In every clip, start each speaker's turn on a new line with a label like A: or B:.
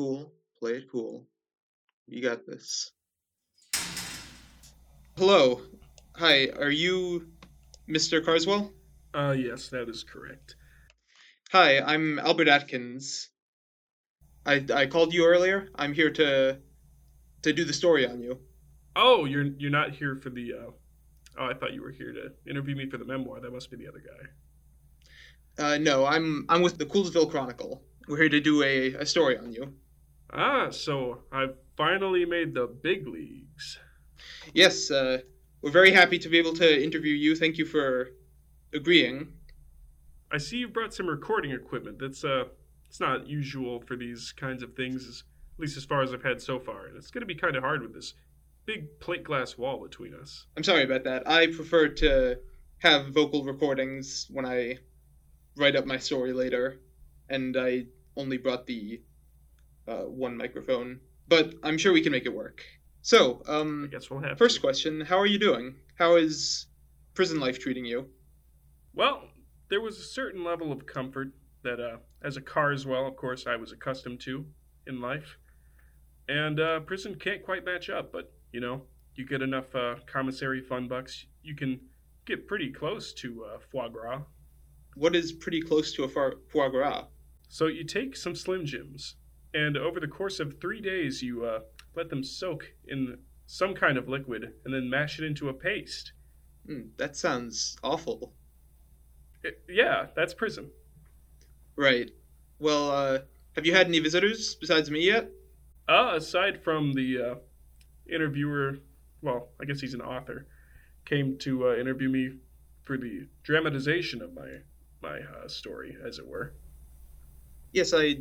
A: cool. Play it cool. You got this. Hello. Hi, are you Mr. Carswell?
B: Uh, yes, that is correct.
A: Hi, I'm Albert Atkins. I I called you earlier. I'm here to to do the story on you.
B: Oh, you're you're not here for the. Uh... Oh, I thought you were here to interview me for the memoir. That must be the other guy.
A: Uh, no, I'm I'm with the Coolsville Chronicle. We're here to do a, a story on you.
B: Ah, so I've finally made the big leagues.
A: Yes, uh, we're very happy to be able to interview you. Thank you for agreeing.
B: I see you brought some recording equipment. That's uh, it's not usual for these kinds of things, at least as far as I've had so far. And it's going to be kind of hard with this big plate glass wall between us.
A: I'm sorry about that. I prefer to have vocal recordings when I write up my story later, and I only brought the uh, one microphone. But I'm sure we can make it work. So, um,
B: I guess we'll have
A: first
B: to.
A: question: How are you doing? How is prison life treating you?
B: Well, there was a certain level of comfort that, uh, as a Carswell, of course, I was accustomed to in life. And uh, prison can't quite match up, but, you know, you get enough uh, commissary fun bucks, you can get pretty close to uh, foie gras.
A: What is pretty close to a far- foie gras?
B: So you take some Slim Jims, and over the course of three days, you uh, let them soak in some kind of liquid and then mash it into a paste.
A: Hmm, that sounds awful.
B: I- yeah, that's prison.
A: Right. Well, uh, have you had any visitors besides me yet?
B: Uh, aside from the uh, interviewer, well, I guess he's an author, came to uh, interview me for the dramatization of my my uh, story, as it were.
A: Yes, I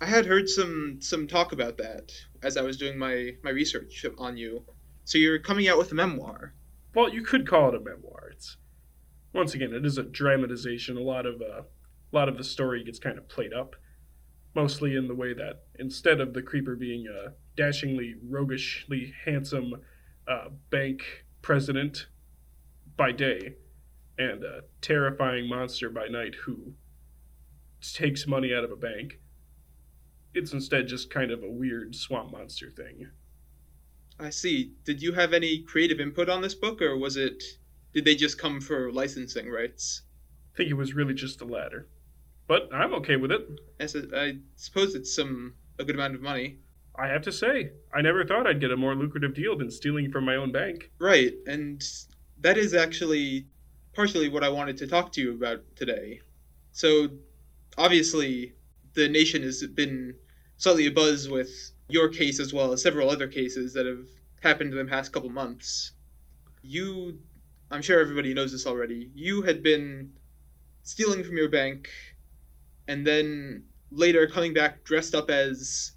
A: I had heard some some talk about that as I was doing my my research on you. So you're coming out with a memoir.
B: Well, you could call it a memoir. It's once again, it is a dramatization. A lot of uh, a lot of the story gets kind of played up, mostly in the way that instead of the creeper being a dashingly, roguishly handsome uh, bank president by day and a terrifying monster by night who takes money out of a bank, it's instead just kind of a weird swamp monster thing.
A: I see. Did you have any creative input on this book, or was it? Did they just come for licensing rights?
B: I think it was really just the latter. But I'm okay with it.
A: A, I suppose it's some a good amount of money.
B: I have to say, I never thought I'd get a more lucrative deal than stealing from my own bank.
A: Right, and that is actually partially what I wanted to talk to you about today. So, obviously, the nation has been slightly abuzz with your case as well as several other cases that have happened in the past couple months. You, I'm sure everybody knows this already, you had been stealing from your bank and then later coming back dressed up as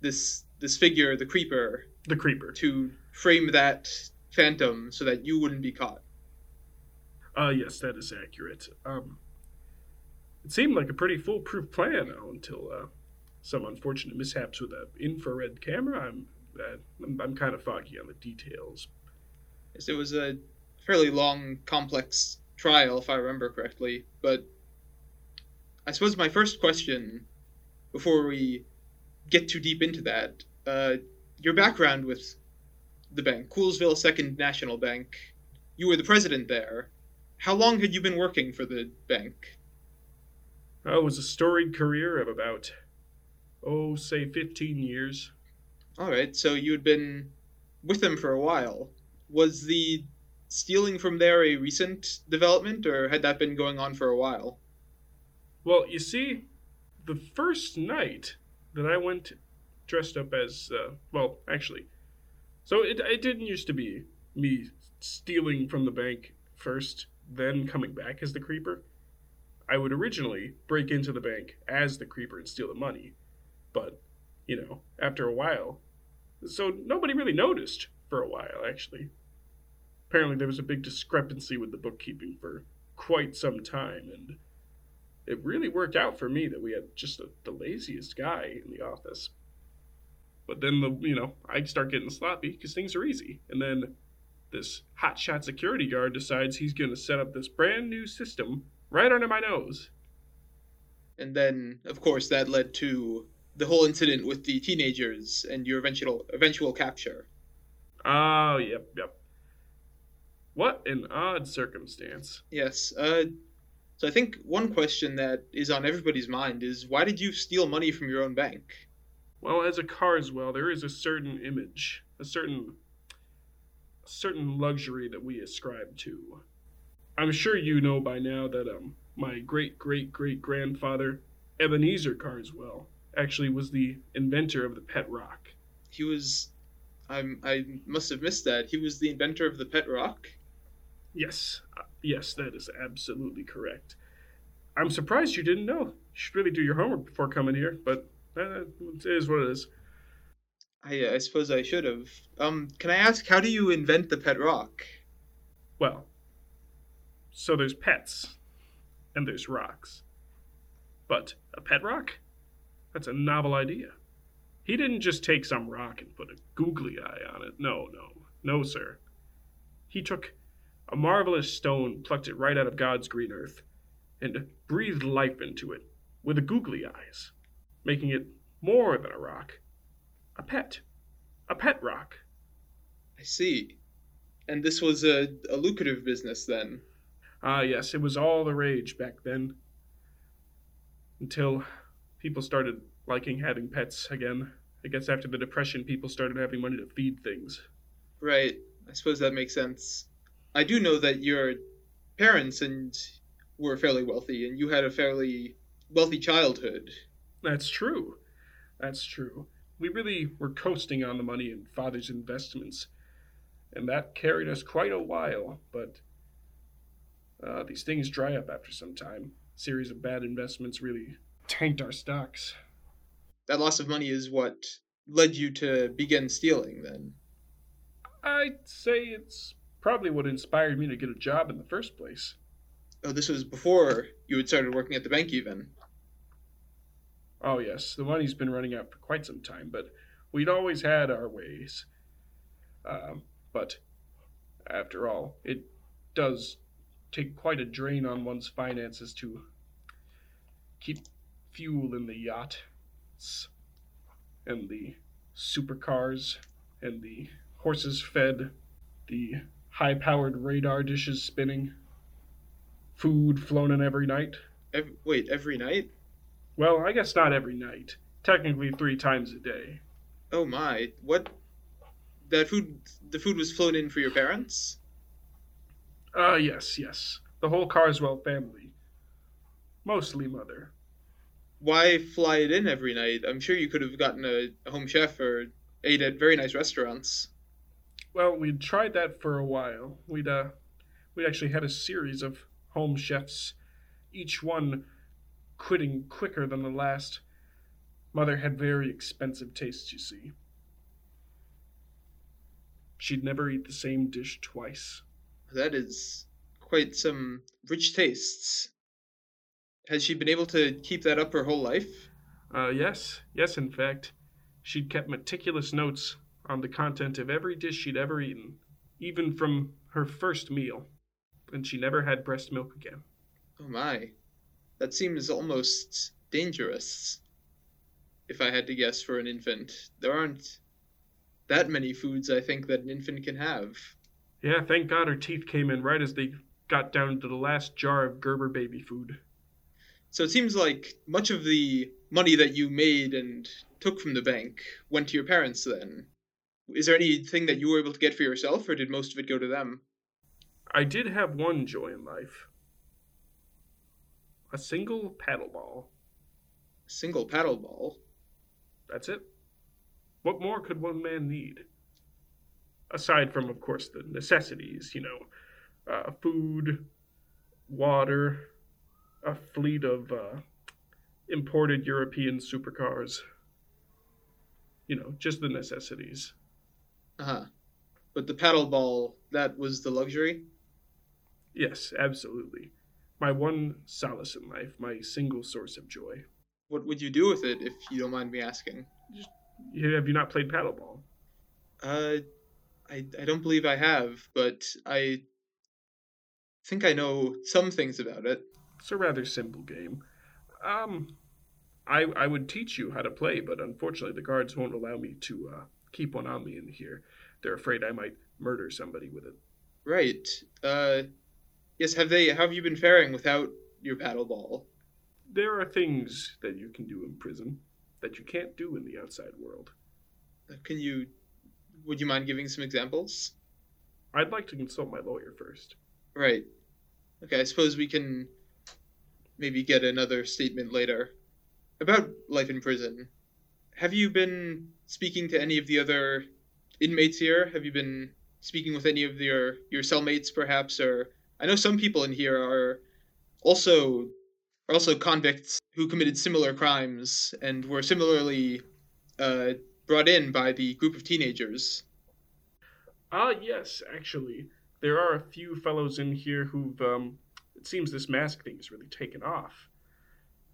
A: this this figure, the creeper,
B: The creeper.
A: to frame that phantom so that you wouldn't be caught.
B: Uh, yes, that is accurate. Um, it seemed like a pretty foolproof plan until uh, some unfortunate mishaps with an infrared camera. I'm, uh, I'm, I'm kind of foggy on the details.
A: Yes, It was a fairly long, complex trial, if I remember correctly. But I suppose my first question, before we get too deep into that, uh, your background with the bank, Coolsville Second National Bank, you were the president there. How long had you been working for the bank?
B: It was a storied career of about, oh, say 15 years.
A: All right, so you had been with them for a while. Was the stealing from there a recent development, or had that been going on for a while?
B: Well, you see, the first night that I went dressed up as, uh, well, actually, so it, it didn't used to be me stealing from the bank first, then coming back as the creeper. I would originally break into the bank as the creeper and steal the money, but, you know, after a while, so nobody really noticed for a while, actually. Apparently, there was a big discrepancy with the bookkeeping for quite some time, and it really worked out for me that we had just the, the laziest guy in the office. But then the you know I start getting sloppy because things are easy, and then this hotshot security guard decides he's going to set up this brand new system right under my nose.
A: And then, of course, that led to the whole incident with the teenagers and your eventual eventual capture.
B: Oh, yep, yep. What an odd circumstance.
A: Yes. Uh, so I think one question that is on everybody's mind is why did you steal money from your own bank?
B: Well, as a Carswell, there is a certain image, a certain a certain luxury that we ascribe to. I'm sure you know by now that um my great great great grandfather, Ebenezer Carswell, actually was the inventor of the pet rock.
A: He was I'm I must have missed that. He was the inventor of the pet rock?
B: Yes, uh, yes, that is absolutely correct. I'm surprised you didn't know. You should really do your homework before coming here, but uh, it is what it is.
A: I I suppose I should have. Um can I ask how do you invent the pet rock?
B: Well, so there's pets, and there's rocks. But a pet rock? That's a novel idea. He didn't just take some rock and put a googly eye on it. No, no, no, sir. He took a marvelous stone, plucked it right out of God's green earth, and breathed life into it with googly eyes, making it more than a rock. A pet. A pet rock.
A: I see. And this was a, a lucrative business then.
B: Ah, yes, it was all the rage back then. Until people started liking having pets again. I guess after the Depression, people started having money to feed things.
A: Right. I suppose that makes sense. I do know that your parents and were fairly wealthy, and you had a fairly wealthy childhood.
B: That's true. That's true. We really were coasting on the money in father's investments, and that carried us quite a while, but uh, these things dry up after some time. A series of bad investments really tanked our stocks.
A: That loss of money is what led you to begin stealing, then.
B: I'd say it's probably what inspired me to get a job in the first place.
A: Oh, this was before you had started working at the bank, even.
B: Oh, yes, the money's been running out for quite some time, but we'd always had our ways. Um, but after all, it does take quite a drain on one's finances to keep fuel in the yachts and the supercars and the horses fed, the high powered radar dishes spinning, food flown in every night.
A: Ev- wait, every night?
B: Well, I guess not every night. Technically, three times a day.
A: Oh my! What? That food? The food was flown in for your parents?
B: Ah, uh, yes, yes. The whole Carswell family. Mostly mother.
A: Why fly it in every night? I'm sure you could have gotten a, home chef or ate at very nice restaurants.
B: Well, we'd tried that for a while. We'd uh, we actually had a series of home chefs, each one quitting quicker than the last. Mother had very expensive tastes, you see. She'd never eat the same dish twice.
A: That is quite some rich tastes. Has she been able to keep that up her whole life?
B: Uh, yes, yes, in fact. She'd kept meticulous notes on the content of every dish she'd ever eaten, even from her first meal, and she never had breast milk again.
A: Oh my. That seems almost dangerous. If I had to guess for an infant, there aren't that many foods I think that an infant can have.
B: Yeah, thank God her teeth came in right as they got down to the last jar of Gerber baby food.
A: So it seems like much of the money that you made and took from the bank went to your parents then. Is there anything that you were able to get for yourself, or did most of it go to them?
B: I did have one joy in life a single paddle ball.
A: A single paddle ball?
B: That's it. What more could one man need? Aside from, of course, the necessities, you know, uh, food, water, a fleet of uh, imported European supercars. You know, just the necessities.
A: Uh huh. But the paddle ball, that was the luxury?
B: Yes, absolutely. My one solace in life, my single source of joy.
A: What would you do with it, if you don't mind me asking?
B: Just, have you not played paddleball?
A: Uh, I, I don't believe I have, but I think I know some things about it.
B: It's a rather simple game. Um, I I would teach you how to play, but unfortunately the guards won't allow me to uh, keep one on me in here. They're afraid I might murder somebody with it.
A: Right. Uh, yes. Have they? How have you been faring without your paddle ball?
B: There are things that you can do in prison that you can't do in the outside world.
A: Uh, Can you? Would you mind giving some examples?
B: I'd like to consult my lawyer first.
A: Right. Okay. I suppose we can maybe get another statement later about life in prison. Have you been speaking to any of the other inmates here? Have you been speaking with any of your your cellmates, perhaps? Or I know some people in here are also are also convicts who committed similar crimes and were similarly uh, brought in by the group of teenagers.
B: Ah, yes, actually, there are a few fellows in here who've. Um, it seems this mask thing has really taken off.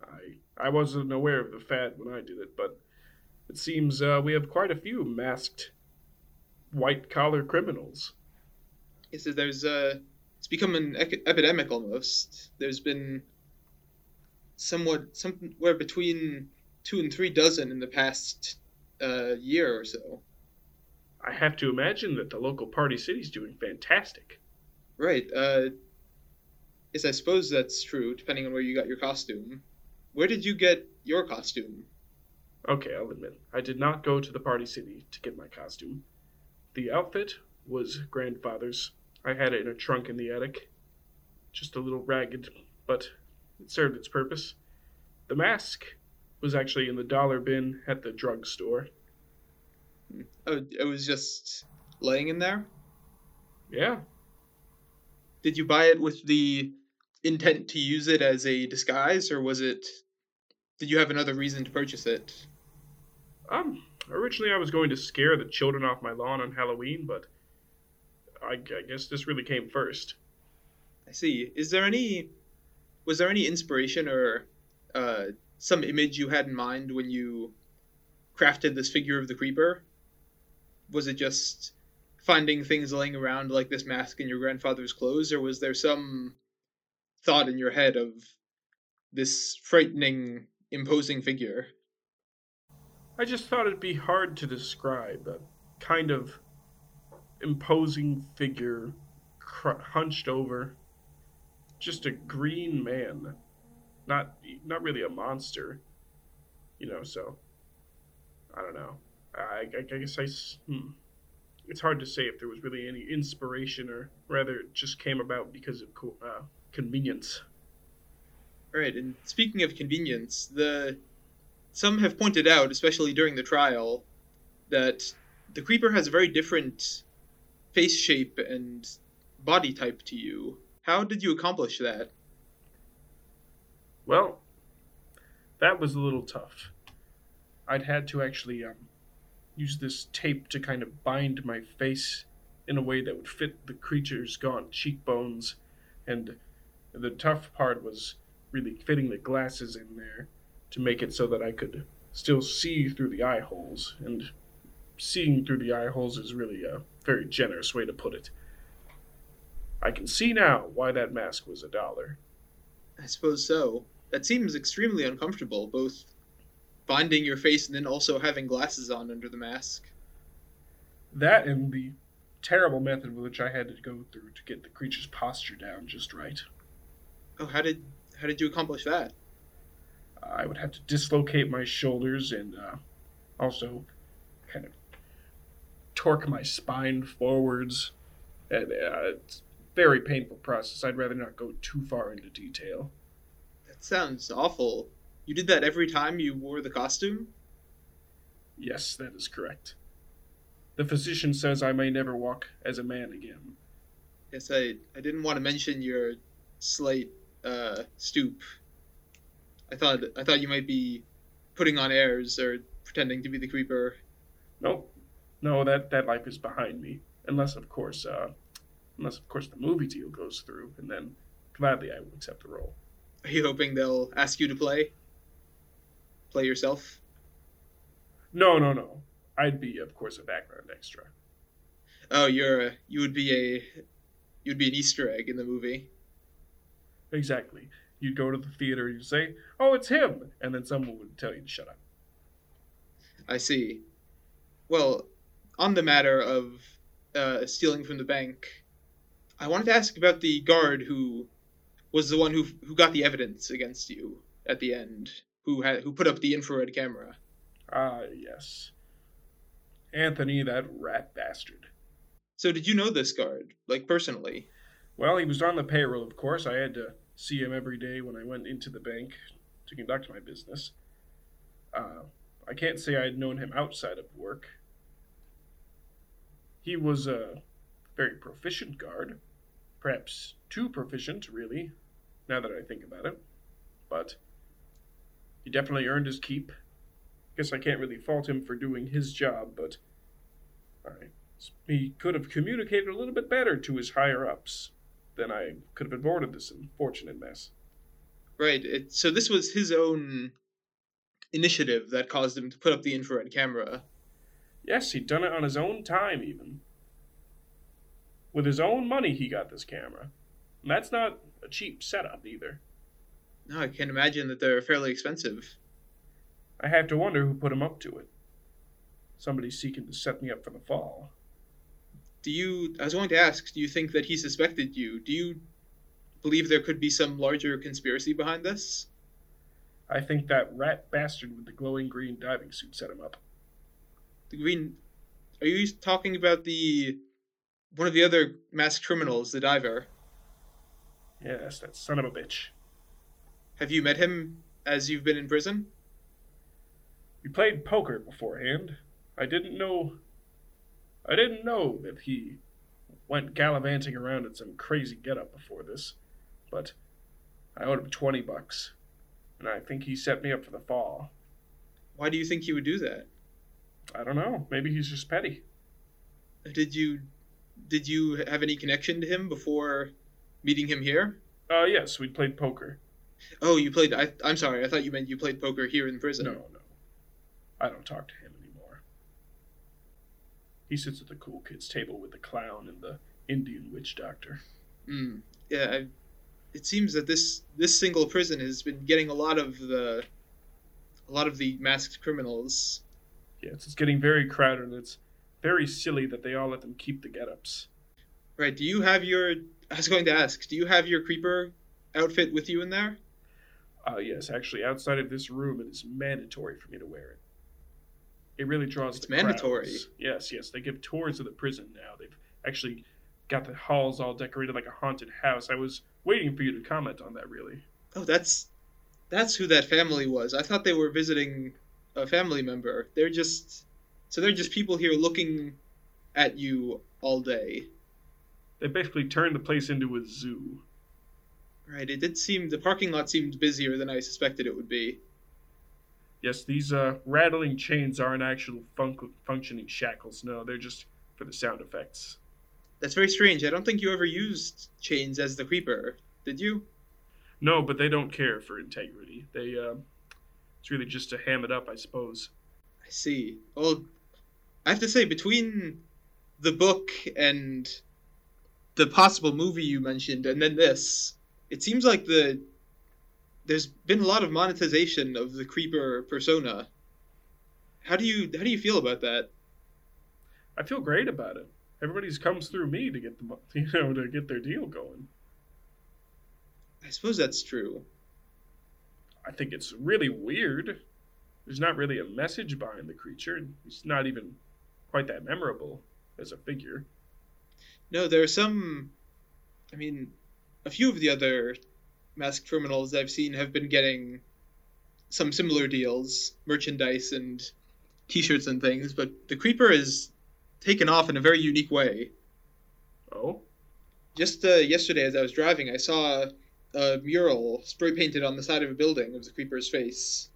B: I I wasn't aware of the fad when I did it, but it seems uh, we have quite a few masked white collar criminals.
A: Says there's uh it's become an ec- epidemic almost. There's been somewhat somewhere between two and three dozen in the past uh, year or so.
B: I have to imagine that the local party city's doing fantastic.
A: Right. Uh, yes, I suppose that's true. Depending on where you got your costume. Where did you get your costume?
B: Okay, I'll admit, I did not go to the party city to get my costume. The outfit was grandfather's. I had it in a trunk in the attic. Just a little ragged, but it served its purpose. The mask was actually in the dollar bin at the drugstore.
A: Oh, it was just laying in there.
B: Yeah,
A: Did you buy it with the intent to use it as a disguise, or was it? Did you have another reason to purchase it?
B: um, originally I was going to scare the children off my lawn on Halloween, but I, I guess this really came first.
A: I see. Is there any was there any inspiration or uh, some image you had in mind when you crafted this figure of the creeper? Was it just finding things laying around like this mask in your grandfather's clothes, or was there some thought in your head of this frightening, imposing figure?
B: I just thought it'd be hard to describe a kind of imposing figure, cr- hunched over, just a green man, not not really a monster, you know. So I don't know. I, I, guess I. Hmm. It's hard to say if there was really any inspiration, or rather, it just came about because of co- uh, convenience.
A: All right, and speaking of convenience, the some have pointed out, especially during the trial, that the creeper has a very different face shape and body type to you. How did you accomplish that?
B: Well, that was a little tough. I'd had to actually um, use this tape to kind of bind my face in a way that would fit the creature's gaunt cheekbones, and the tough part was really fitting the glasses in there to make it so that I could still see through the eye holes. And seeing through the eye holes is really a very generous way to put it. I can see now why that mask was a dollar.
A: I suppose so. That seems extremely uncomfortable, both binding your face and then also having glasses on under the mask.
B: That and the terrible method with which I had to go through to get the creature's posture down just right.
A: Oh, how did how did you accomplish that?
B: I would have to dislocate my shoulders and uh, also kind of torque my spine forwards. And uh, it's a very painful process. I'd rather not go too far into detail.
A: That sounds awful. You did that every time you wore the costume?
B: Yes, that is correct. The physician says I may never walk as a man again.
A: Yes, I, I didn't want to mention your slight uh, stoop. I thought I thought you might be putting on airs or pretending to be the creeper.
B: No, no, that that life is behind me. Unless, of course, uh, unless of course the movie deal goes through, and then gladly I will accept the role.
A: Are you hoping they'll ask you to play? Play yourself?
B: No, no, no. I'd be, of course, a background extra.
A: Oh, you're a, you would be a you would be an Easter egg in the movie.
B: Exactly. you'd go to the theater, you'd say, "Oh, it's him," and then someone would tell you to shut up.
A: I see. Well, on the matter of uh, stealing from the bank, I wanted to ask about the guard who was the one who who got the evidence against you at the end, who had who put up the infrared camera.
B: Ah, yes. Anthony, that rat bastard.
A: So did you know this guard, like personally?
B: Well, he was on the payroll, of course. I had to see him every day when I went into the bank to conduct my business. Uh, I can't say I had known him outside of work. He was a very proficient guard. Perhaps too proficient, really, now that I think about it. But he definitely earned his keep. Guess I can't really fault him for doing his job, but he could have communicated a little bit better to his higher ups. Then I could have avoided this unfortunate mess.
A: Right. It, so this was his own initiative that caused him to put up the infrared camera.
B: Yes, he'd done it on his own time, even. With his own money, he got this camera. And that's not a cheap setup either.
A: No, I can't imagine that they're fairly expensive.
B: I have to wonder who put him up to it. Somebody seeking to set me up for the fall.
A: Do you? I was going to ask. Do you think that he suspected you? Do you believe there could be some larger conspiracy behind this?
B: I think that rat bastard with the glowing green diving suit set him up.
A: The green. Are you talking about the one of the other masked criminals, the diver?
B: Yes, that son of a bitch.
A: Have you met him as you've been in prison?
B: We played poker beforehand. I didn't know. I didn't know that he went gallivanting around in some crazy getup before this, but I owed him twenty bucks, and I think he set me up for the fall.
A: Why do you think he would do that?
B: I don't know. Maybe he's just petty.
A: Did you did you have any connection to him before meeting him here?
B: Uh, yes, we played poker.
A: Oh, you played. I, I'm sorry. I thought you meant you played poker here in prison.
B: No, no. I don't talk to him anymore. He sits at the cool kids' table with the clown and the Indian witch doctor.
A: Mm, yeah, I, it seems that this this single prison has been getting a lot of the a lot of the masked criminals.
B: Yes, it's getting very crowded, and it's very silly that they all let them keep the get-ups.
A: Right. Do you have your? I was going to ask. Do you have your creeper outfit with you in there?
B: Uh, yes, actually, outside of this room, it is mandatory for me to wear it. It really draws.
A: It's mandatory.
B: crowds. Yes, yes. They give tours of the prison now. They've actually got the halls all decorated like a haunted house. I was waiting for you to comment on that. Really.
A: Oh, that's that's who that family was. I thought they were visiting a family member. They're just so they're just people here looking at you all day.
B: They basically turned the place into a zoo.
A: Right. It did seem the parking lot seemed busier than I suspected it would be.
B: Yes, these uh, rattling chains aren't actual fun- functioning shackles. No, they're just for the sound effects.
A: That's very strange. I don't think you ever used chains as the creeper, did you?
B: No, but they don't care for integrity. They, uh, it's really just to ham it up, I suppose.
A: I see. Well, I have to say, between the book and the possible movie you mentioned, and then this, it seems like the there's been a lot of monetization of the creeper persona. How do you how do you feel about that?
B: I feel great about it. Everybody's comes through me to get the you know to get their deal going.
A: I suppose that's true.
B: I think it's really weird. There's not really a message behind the creature. He's not even quite that memorable as a figure.
A: No, there are some. I mean, a few of the other masked criminals I've seen have been getting some similar deals, merchandise and T-shirts and things, but the creeper is taken off in a very unique way.
B: Oh,
A: Just uh, yesterday, as I was driving, I saw a mural spray painted on the side of a building of the creeper's face,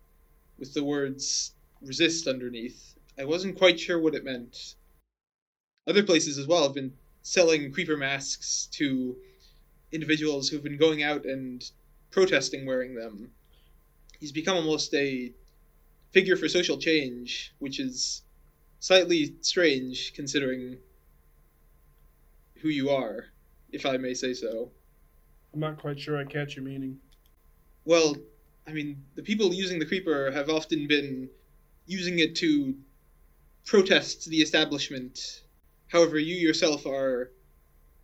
A: with the words "resist" underneath. I wasn't quite sure what it meant. Other places as well have been selling creeper masks to individuals who've been going out and protesting wearing them. He's become almost a figure for social change, which is slightly strange considering who you are, if I may say so.
B: I'm not quite sure I catch your meaning.
A: Well, I mean, the people using the creeper have often been using it to protest the establishment. However, you yourself are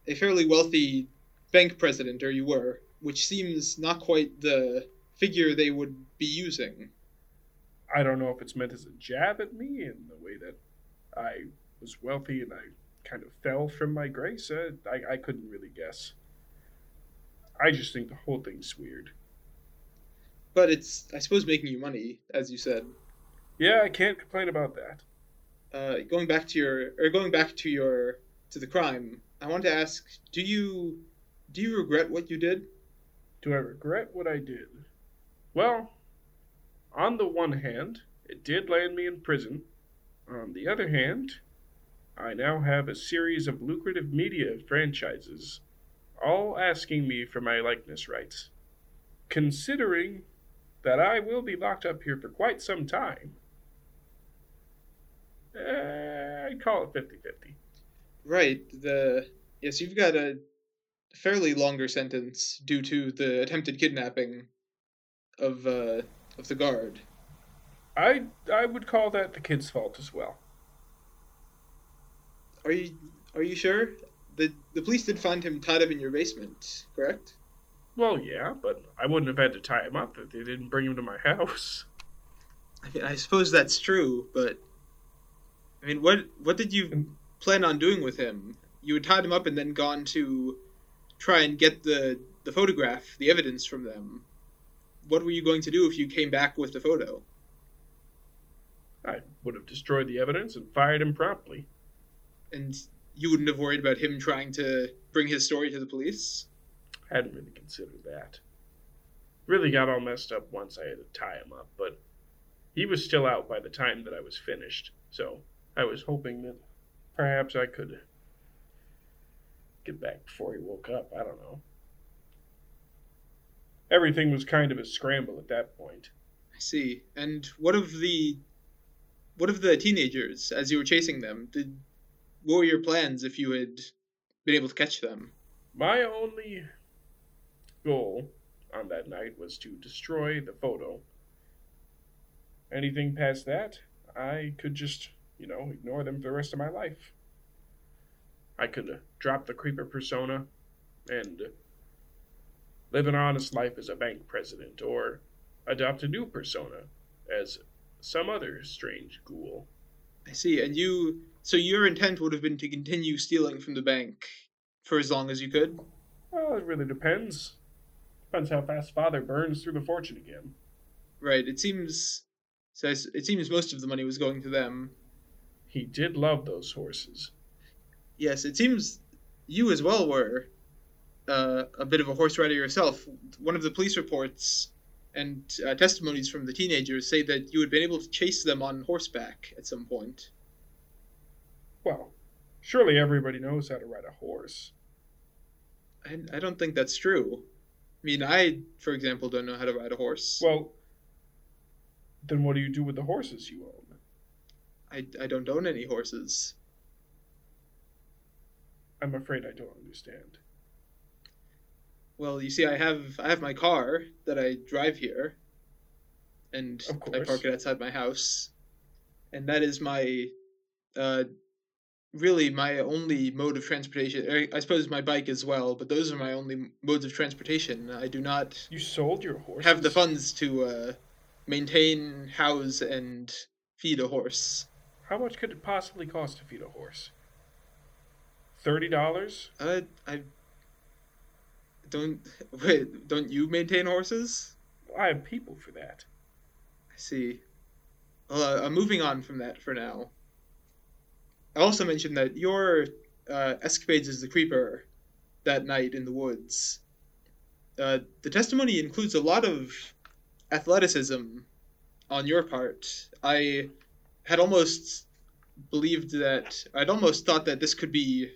A: a fairly wealthy bank president, or you were, which seems not quite the figure they would be using.
B: I don't know if it's meant as a jab at me in the way that I was wealthy and I kind of fell from my grace. Uh, I, I couldn't really guess. I just think the whole thing's weird.
A: But it's, I suppose, making you money, as you said.
B: Yeah, I can't complain about that.
A: Uh, going back to your, or going back to your, to the crime. I want to ask: Do you, do you regret what you did?
B: Do I regret what I did? Well, on the one hand, it did land me in prison. On the other hand, I now have a series of lucrative media franchises, all asking me for my likeness rights. Considering that I will be locked up here for quite some time, eh, I'd call it 50 50.
A: Right. The yes, you've got a fairly longer sentence due to the attempted kidnapping of uh, of the guard.
B: I I would call that the kid's fault as well.
A: Are you are you sure? The the police did find him tied up in your basement, correct?
B: Well, yeah, but I wouldn't have had to tie him up if they didn't bring him to my house.
A: I mean, I suppose that's true, but I mean, what what did you um, plan on doing with him? You had tied him up and then gone to try and get the the photograph, the evidence from them. What were you going to do if you came back with the photo?
B: I would have destroyed the evidence and fired him promptly.
A: And you wouldn't have worried about him trying to bring his story to the police?
B: I hadn't really considered that. Really got all messed up once I had to tie him up, but he was still out by the time that I was finished, so I was hoping that perhaps I could get back before he woke up. I don't know. Everything was kind of a scramble at that point.
A: I see. And what of the what of the teenagers as you were chasing them? Did what were your plans if you had been able to catch them?
B: My only goal on that night was to destroy the photo. Anything past that, I could just, you know, ignore them for the rest of my life. I could drop the creeper persona and live an honest life as a bank president, or adopt a new persona as some other strange ghoul.
A: I see. And you so your intent would have been to continue stealing from the bank for as long as you could?
B: Well, it really depends. Depends how fast father burns through the fortune again.
A: Right. It seems so it seems most of the money was going to them.
B: He did love those horses.
A: Yes, it seems you as well were uh, a bit of a horse rider yourself. One of the police reports and uh, testimonies from the teenagers say that you had been able to chase them on horseback at some point.
B: Well, surely everybody knows how to ride a horse.
A: I, I don't think that's true. I mean, I, for example, don't know how to ride a horse.
B: Well, then what do you do with the horses you own?
A: I, I don't own any horses.
B: I'm afraid I don't understand.
A: Well, you see, I have I have my car that I drive here, and I park it outside my house, and that is my, uh, really my only mode of transportation. I suppose my bike as well, but those are my only modes of transportation. I do not.
B: You sold your horse.
A: Have the funds to uh, maintain, house, and feed a horse.
B: How much could it possibly cost to feed a horse? Thirty dollars?
A: Uh, I don't wait. Don't you maintain horses?
B: I have people for that.
A: I see. Well, uh, I'm moving on from that for now. I also mentioned that your uh, escapades as the creeper that night in the woods. Uh, the testimony includes a lot of athleticism on your part. I had almost believed that I'd almost thought that this could be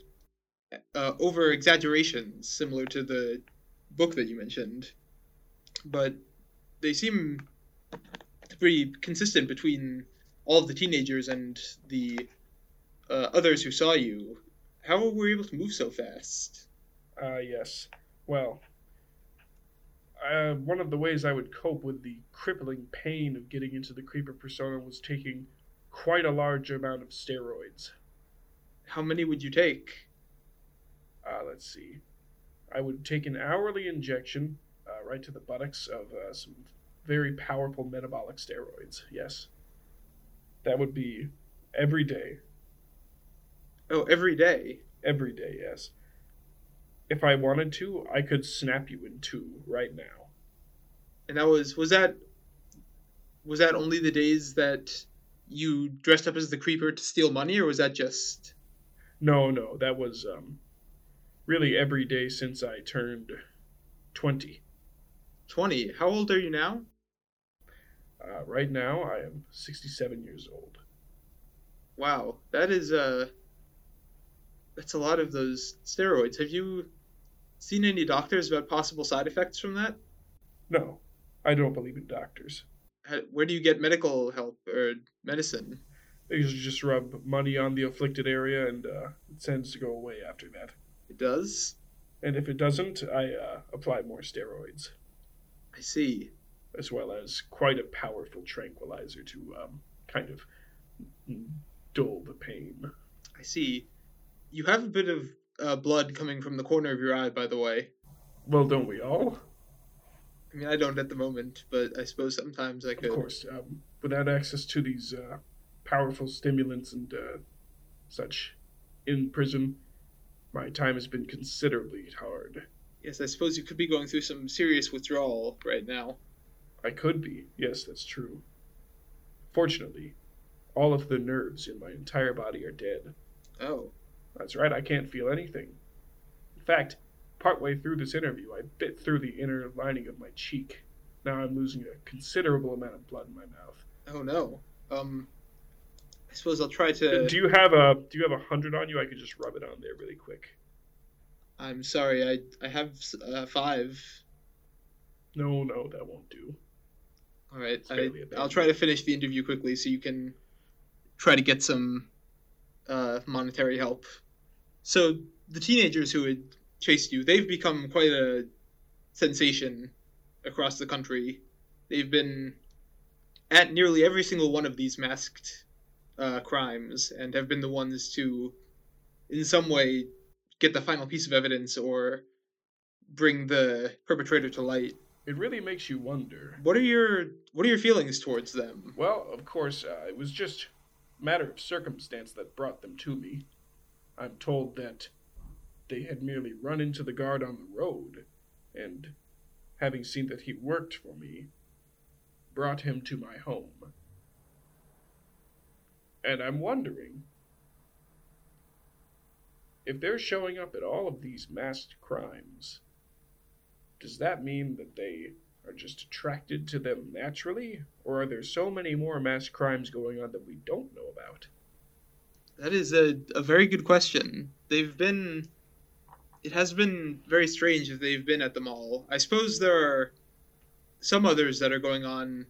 A: uh, over exaggerations similar to the book that you mentioned, but they seem pretty consistent between all of the teenagers and the uh, others who saw you. How were you able to move so fast?
B: Uh, yes. Well, uh, one of the ways I would cope with the crippling pain of getting into the creeper persona was taking quite a large amount of steroids.
A: How many would you take?
B: Uh, let's see. I would take an hourly injection uh, right to the buttocks of uh, some very powerful metabolic steroids. Yes. That would be every day.
A: Oh, every day.
B: Every day, yes. If I wanted to, I could snap you in two right now.
A: And that was was that was that only the days that you dressed up as the creeper to steal money or was that just
B: No, no, that was um really every day since I turned 20.
A: 20? How old are you now?
B: Uh, right now, I am 67 years old.
A: Wow, that is uh that's a lot of those steroids. Have you seen any doctors about possible side effects from that?
B: No, I don't believe in doctors.
A: Where do you get medical help or medicine?
B: They usually just rub money on the afflicted area and uh, it tends to go away after that.
A: It does.
B: And if it doesn't, I uh, apply more steroids,
A: I see.
B: as well as quite a powerful tranquilizer to um, kind of dull the pain.
A: I see. You have a bit of uh, blood coming from the corner of your eye, by the way.
B: Well, don't we all?
A: I mean, I don't at the moment, but I suppose sometimes I could.
B: Of course, um, without access to these uh, powerful stimulants and uh, such in prison, my time has been considerably hard.
A: Yes, I suppose you could be going through some serious withdrawal right now.
B: I could be, yes, that's true. Fortunately, all of the nerves in my entire body are dead.
A: Oh,
B: That's right, I can't feel anything. In fact, partway through this interview, I bit through the inner lining of my cheek. Now I'm losing a considerable amount of blood in my mouth.
A: oh no. Um, I suppose I'll try to.
B: Do you have a Do you have a hundred on you? I could just rub it on there really quick.
A: I'm sorry. I I have uh, five.
B: No, no, that won't do.
A: All right. I,
B: barely a band.
A: I'll try to finish the interview quickly so you can try to get some uh, monetary help. So the teenagers who had chased you, they've become quite a sensation across the country. They've been at nearly every single one of these masked uh, crimes and have been the ones to, in some way, get the final piece of evidence or bring the perpetrator to light.
B: It really makes you wonder.
A: What are your what are your feelings towards them?
B: Well, of course, uh, it was just a matter of circumstance that brought them to me. I'm told that they had merely run into the guard on the road, and having seen that he worked for me, brought him to my home. And I'm wondering if they're showing up at all of these masked crimes, does that mean that they are just attracted to them naturally, or are there so many more mass crimes going on that we don't know about?
A: That is a, a very good question. They've been. It has been very strange that they've been at the mall. I suppose there are some others that are going on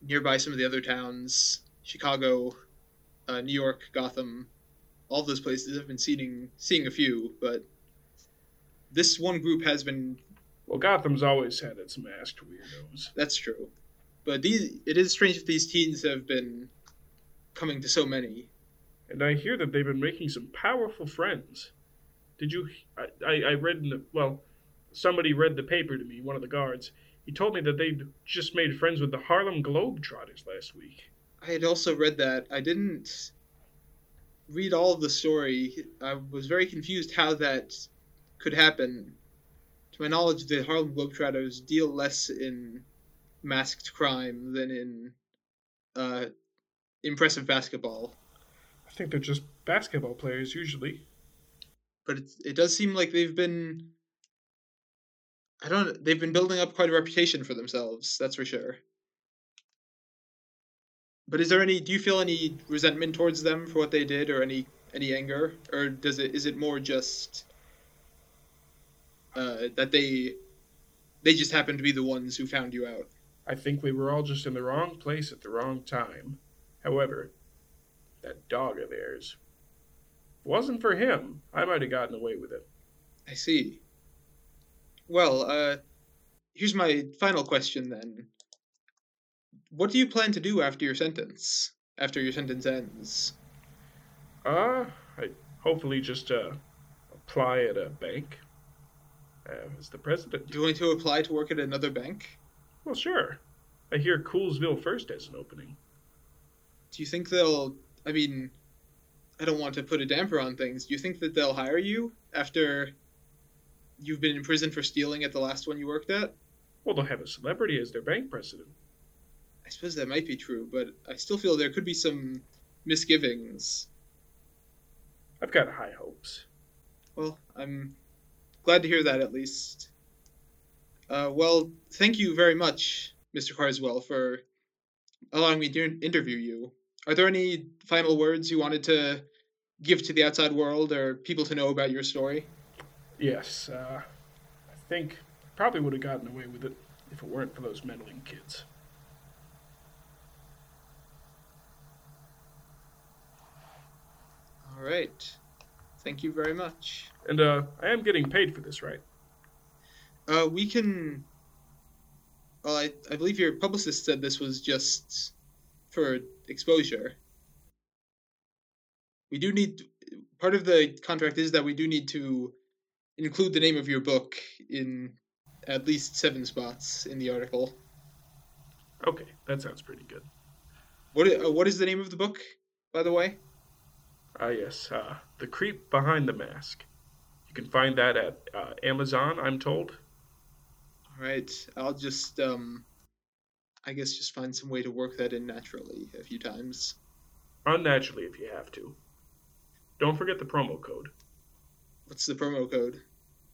A: nearby some of the other towns Chicago, uh, New York, Gotham. All those places have been seeing, seeing a few, but this one group has been.
B: Well, Gotham's always had its masked weirdos.
A: That's true. But these, it is strange that these teens have been coming to so many.
B: And I hear that they've been making some powerful friends. Did you? I, I, I read in the. Well, somebody read the paper to me, one of the guards. He told me that they'd just made friends with the Harlem Globetrotters last week.
A: I had also read that. I didn't read all of the story. I was very confused how that could happen. To my knowledge, the Harlem Globetrotters deal less in masked crime than in uh, impressive basketball.
B: I think they're just basketball players usually.
A: But it, it does seem like they've been. I don't. They've been building up quite a reputation for themselves. That's for sure. But is there any? Do you feel any resentment towards them for what they did, or any any anger, or does it? Is it more just uh, that they they just happen to be the ones who found you out?
B: I think we were all just in the wrong place at the wrong time. However, that dog of theirs. Wasn't for him, I might have gotten away with it.
A: I see. Well, uh, here's my final question then. What do you plan to do after your sentence? After your sentence ends?
B: Uh, I hopefully just uh, apply at a bank uh, as the president.
A: Do you want to apply to work at another bank?
B: Well, sure. I hear Coolsville First has an opening.
A: Do you think they'll? I mean, I don't want to put a damper on things. Do you think that they'll hire you after you've been in prison for stealing at the last one you worked at?
B: Well, they'll have a celebrity as their bank president.
A: I suppose that might be true, but I still feel there could be some misgivings.
B: I've got high hopes.
A: Well, I'm glad to hear that at least. Uh, well, thank you very much, Mr. Carswell, for allowing me to interview you. Are there any final words you wanted to give to the outside world or people to know about your story?
B: Yes, uh, I think I probably would have gotten away with it if it weren't for those meddling kids.
A: All right. Thank you very much.
B: And uh, I am getting paid for this, right?
A: Uh, we can. Well, I, I believe your publicist said this was just for exposure. We do need. Part of the contract is that we do need to include the name of your book in at least seven spots in the article.
B: Okay, that sounds pretty good.
A: What uh, what is the name of the book, by the way?
B: Ah, yes, uh, The Creep Behind the Mask. You can find that at uh, Amazon, I'm told.
A: All right, I'll just um, I guess just find some way to work that in naturally a few times.
B: Unnaturally, if you have to. Don't forget the promo code.
A: What's the promo code?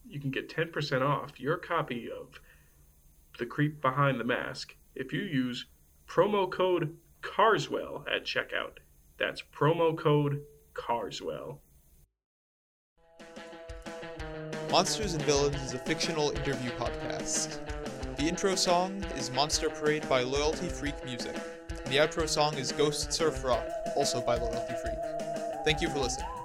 B: You can get 10% off your copy of The Creep Behind the Mask if you use promo code Carswell at checkout. That's promo code Carswell.
C: Monsters and Villains is a fictional interview podcast. The intro song is Monster Parade by Loyalty Freak Music. And the outro song is Ghost Surf Rock, also by Loyalty Freak. Thank you for listening.